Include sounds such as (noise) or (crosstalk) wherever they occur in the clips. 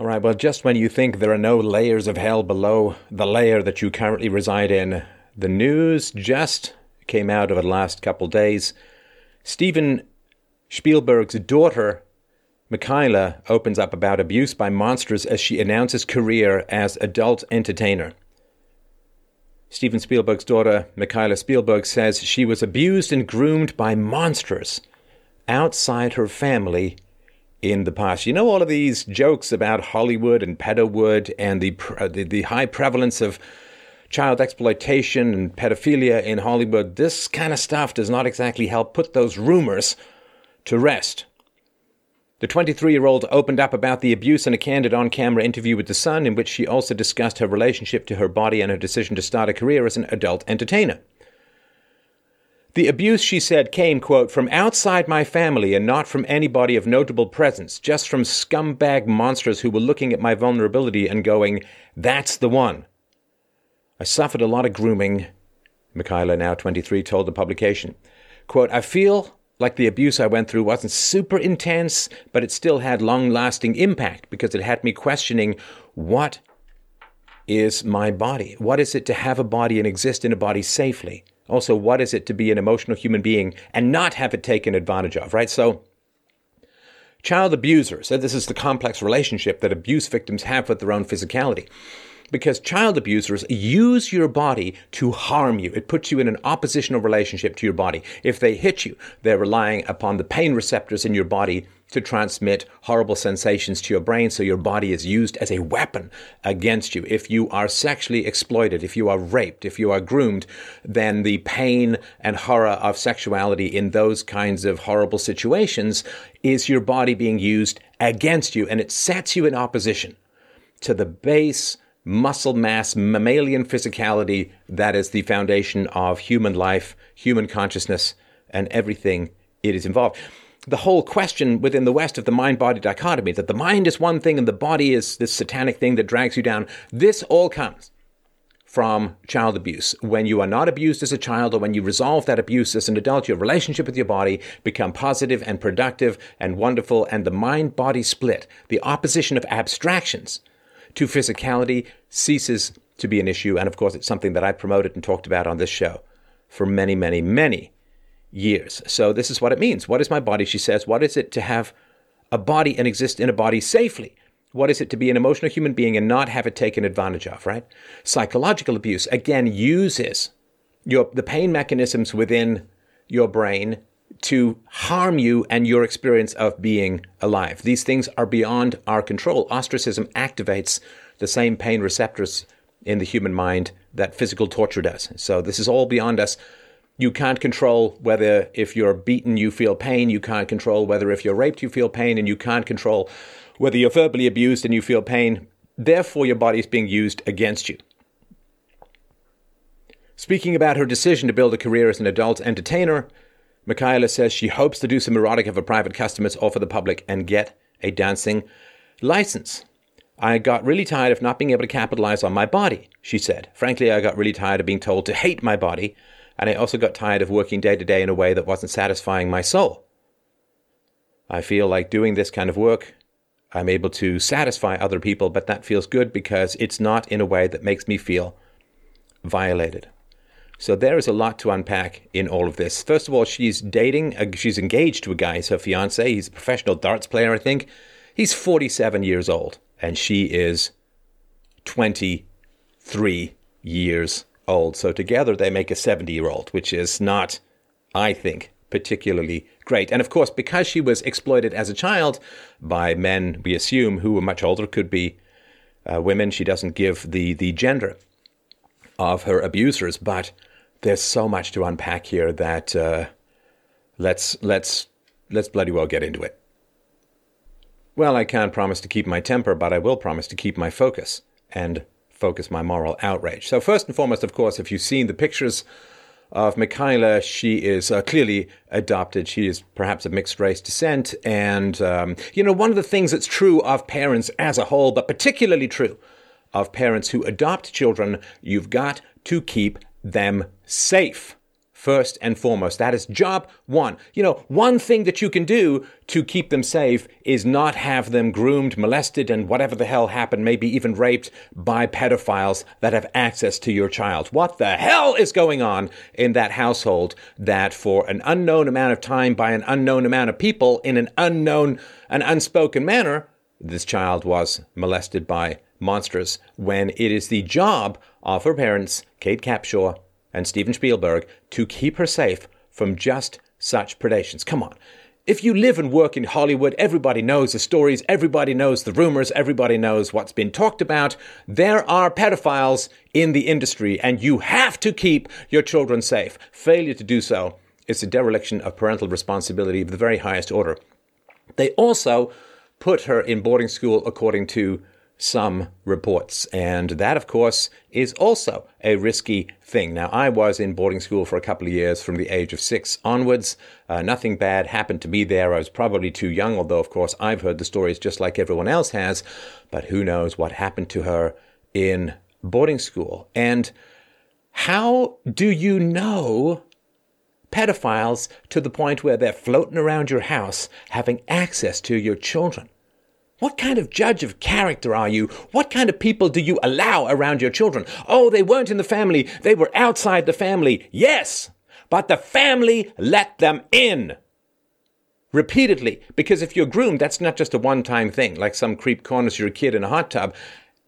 All right, well, just when you think there are no layers of hell below the layer that you currently reside in, the news just came out over the last couple days. Steven Spielberg's daughter, Mikaela, opens up about abuse by monsters as she announces career as adult entertainer. Steven Spielberg's daughter, Mikaela Spielberg, says she was abused and groomed by monsters outside her family in the past. You know all of these jokes about Hollywood and pedowood and the, uh, the, the high prevalence of child exploitation and pedophilia in Hollywood. This kind of stuff does not exactly help put those rumors to rest. The 23 year old opened up about the abuse in a candid on camera interview with The Sun, in which she also discussed her relationship to her body and her decision to start a career as an adult entertainer. The abuse, she said, came, quote, from outside my family and not from anybody of notable presence, just from scumbag monsters who were looking at my vulnerability and going, that's the one. I suffered a lot of grooming, Mikaela, now 23, told the publication. Quote, I feel like the abuse I went through wasn't super intense, but it still had long lasting impact because it had me questioning what is my body? What is it to have a body and exist in a body safely? Also, what is it to be an emotional human being and not have it taken advantage of, right? So, child abusers, so this is the complex relationship that abuse victims have with their own physicality because child abusers use your body to harm you. It puts you in an oppositional relationship to your body. If they hit you, they're relying upon the pain receptors in your body to transmit horrible sensations to your brain. So your body is used as a weapon against you. If you are sexually exploited, if you are raped, if you are groomed, then the pain and horror of sexuality in those kinds of horrible situations is your body being used against you. And it sets you in opposition to the base muscle mass, mammalian physicality that is the foundation of human life, human consciousness, and everything it is involved. The whole question within the West of the mind body dichotomy that the mind is one thing and the body is this satanic thing that drags you down, this all comes from child abuse. When you are not abused as a child or when you resolve that abuse as an adult, your relationship with your body become positive and productive and wonderful and the mind body split, the opposition of abstractions to physicality ceases to be an issue. And of course, it's something that I've promoted and talked about on this show for many, many, many years. So, this is what it means. What is my body? She says, What is it to have a body and exist in a body safely? What is it to be an emotional human being and not have it taken advantage of, right? Psychological abuse, again, uses your, the pain mechanisms within your brain to harm you and your experience of being alive. These things are beyond our control. Ostracism activates the same pain receptors in the human mind that physical torture does. So this is all beyond us. You can't control whether if you're beaten you feel pain, you can't control whether if you're raped you feel pain, and you can't control whether you're verbally abused and you feel pain. Therefore, your body is being used against you. Speaking about her decision to build a career as an adult entertainer, Mikaela says she hopes to do some erotica for private customers or for the public and get a dancing license. I got really tired of not being able to capitalize on my body, she said. Frankly, I got really tired of being told to hate my body, and I also got tired of working day to day in a way that wasn't satisfying my soul. I feel like doing this kind of work, I'm able to satisfy other people, but that feels good because it's not in a way that makes me feel violated. So there is a lot to unpack in all of this. First of all, she's dating, uh, she's engaged to a guy, he's her fiance. He's a professional darts player, I think. He's 47 years old, and she is 23 years old. So together they make a 70 year old, which is not, I think, particularly great. And of course, because she was exploited as a child by men, we assume, who were much older, could be uh, women, she doesn't give the, the gender of her abusers, but there's so much to unpack here that uh, let's let's let's bloody well get into it. Well, I can't promise to keep my temper, but I will promise to keep my focus and focus my moral outrage. So first and foremost, of course, if you've seen the pictures of Mikaela, she is uh, clearly adopted. She is perhaps of mixed race descent. And, um, you know, one of the things that's true of parents as a whole, but particularly true of parents who adopt children, you've got to keep them safe first and foremost. That is job one. You know, one thing that you can do to keep them safe is not have them groomed, molested, and whatever the hell happened, maybe even raped by pedophiles that have access to your child. What the hell is going on in that household that for an unknown amount of time by an unknown amount of people in an unknown, an unspoken manner, this child was molested by monsters when it is the job of her parents, Kate Capshaw and Steven Spielberg to keep her safe from just such predations. Come on. If you live and work in Hollywood, everybody knows the stories, everybody knows the rumors, everybody knows what's been talked about. There are pedophiles in the industry, and you have to keep your children safe. Failure to do so is a dereliction of parental responsibility of the very highest order. They also put her in boarding school according to some reports. And that, of course, is also a risky thing. Now, I was in boarding school for a couple of years from the age of six onwards. Uh, nothing bad happened to me there. I was probably too young, although, of course, I've heard the stories just like everyone else has. But who knows what happened to her in boarding school? And how do you know pedophiles to the point where they're floating around your house having access to your children? What kind of judge of character are you? What kind of people do you allow around your children? Oh, they weren't in the family. They were outside the family. Yes, but the family let them in. Repeatedly. Because if you're groomed, that's not just a one time thing, like some creep corners your kid in a hot tub.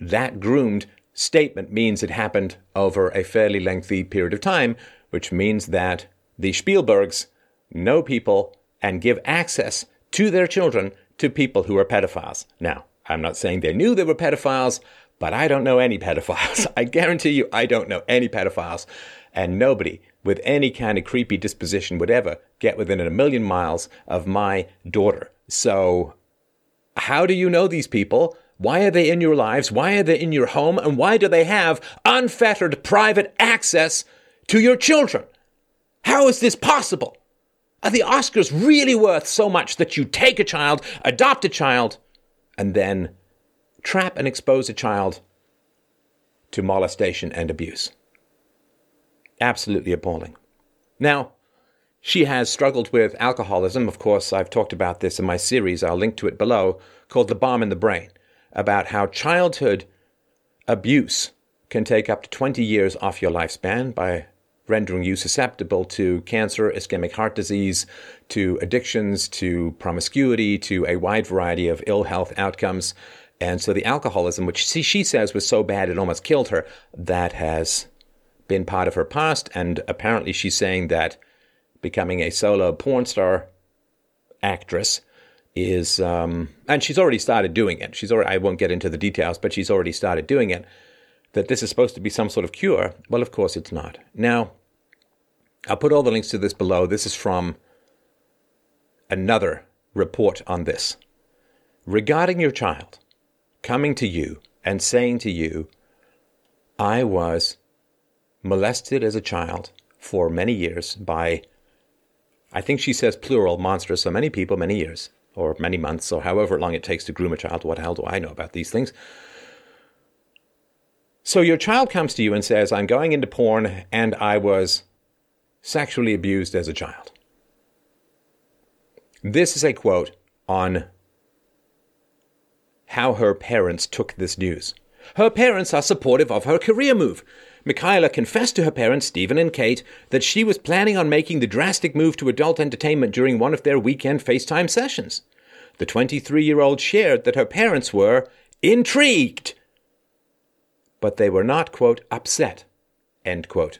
That groomed statement means it happened over a fairly lengthy period of time, which means that the Spielbergs know people and give access to their children to people who are pedophiles. Now, I'm not saying they knew they were pedophiles, but I don't know any pedophiles. (laughs) I guarantee you, I don't know any pedophiles. And nobody with any kind of creepy disposition would ever get within a million miles of my daughter. So, how do you know these people? Why are they in your lives? Why are they in your home? And why do they have unfettered private access to your children? How is this possible? Are the Oscars really worth so much that you take a child, adopt a child, and then trap and expose a child to molestation and abuse? Absolutely appalling. Now, she has struggled with alcoholism. Of course, I've talked about this in my series, I'll link to it below, called The Bomb in the Brain, about how childhood abuse can take up to 20 years off your lifespan by rendering you susceptible to cancer, ischemic heart disease, to addictions, to promiscuity, to a wide variety of ill health outcomes. And so the alcoholism, which she says was so bad it almost killed her, that has been part of her past. And apparently she's saying that becoming a solo porn star actress is, um, and she's already started doing it. She's already, I won't get into the details, but she's already started doing it. That this is supposed to be some sort of cure. Well, of course it's not. Now, I'll put all the links to this below. This is from another report on this. Regarding your child coming to you and saying to you, I was molested as a child for many years by, I think she says plural, monsters, so many people, many years, or many months, or however long it takes to groom a child. What the hell do I know about these things? So your child comes to you and says, I'm going into porn and I was sexually abused as a child. This is a quote on how her parents took this news. Her parents are supportive of her career move. Mikaela confessed to her parents, Steven and Kate, that she was planning on making the drastic move to adult entertainment during one of their weekend FaceTime sessions. The 23 year old shared that her parents were intrigued, but they were not, quote, upset, end quote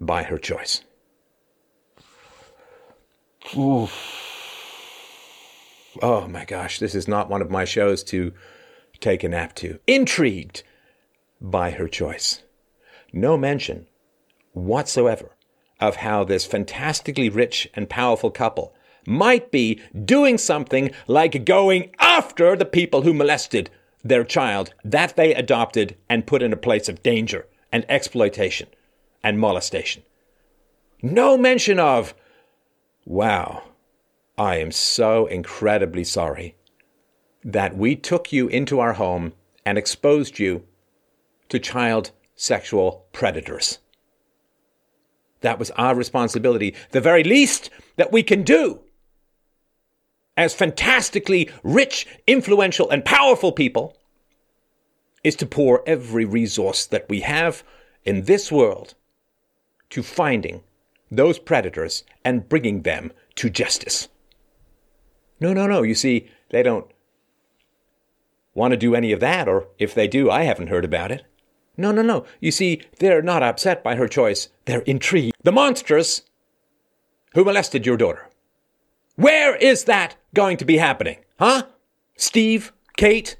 by her choice. Oof. Oh my gosh, this is not one of my shows to take a nap to. Intrigued by her choice. No mention whatsoever of how this fantastically rich and powerful couple might be doing something like going after the people who molested their child that they adopted and put in a place of danger and exploitation and molestation. No mention of, wow, I am so incredibly sorry that we took you into our home and exposed you to child sexual predators. That was our responsibility. The very least that we can do as fantastically rich, influential, and powerful people is to pour every resource that we have in this world to finding those predators and bringing them to justice. No, no, no. You see, they don't want to do any of that, or if they do, I haven't heard about it. No, no, no. You see, they're not upset by her choice. They're intrigued. The monsters who molested your daughter. Where is that going to be happening? Huh? Steve? Kate?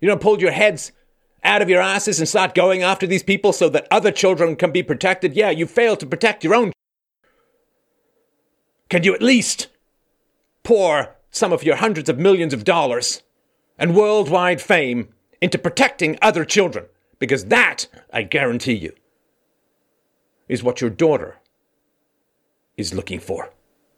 You don't pull your heads out of your asses and start going after these people so that other children can be protected? Yeah, you failed to protect your own. Can you at least pour some of your hundreds of millions of dollars and worldwide fame into protecting other children? Because that, I guarantee you, is what your daughter is looking for.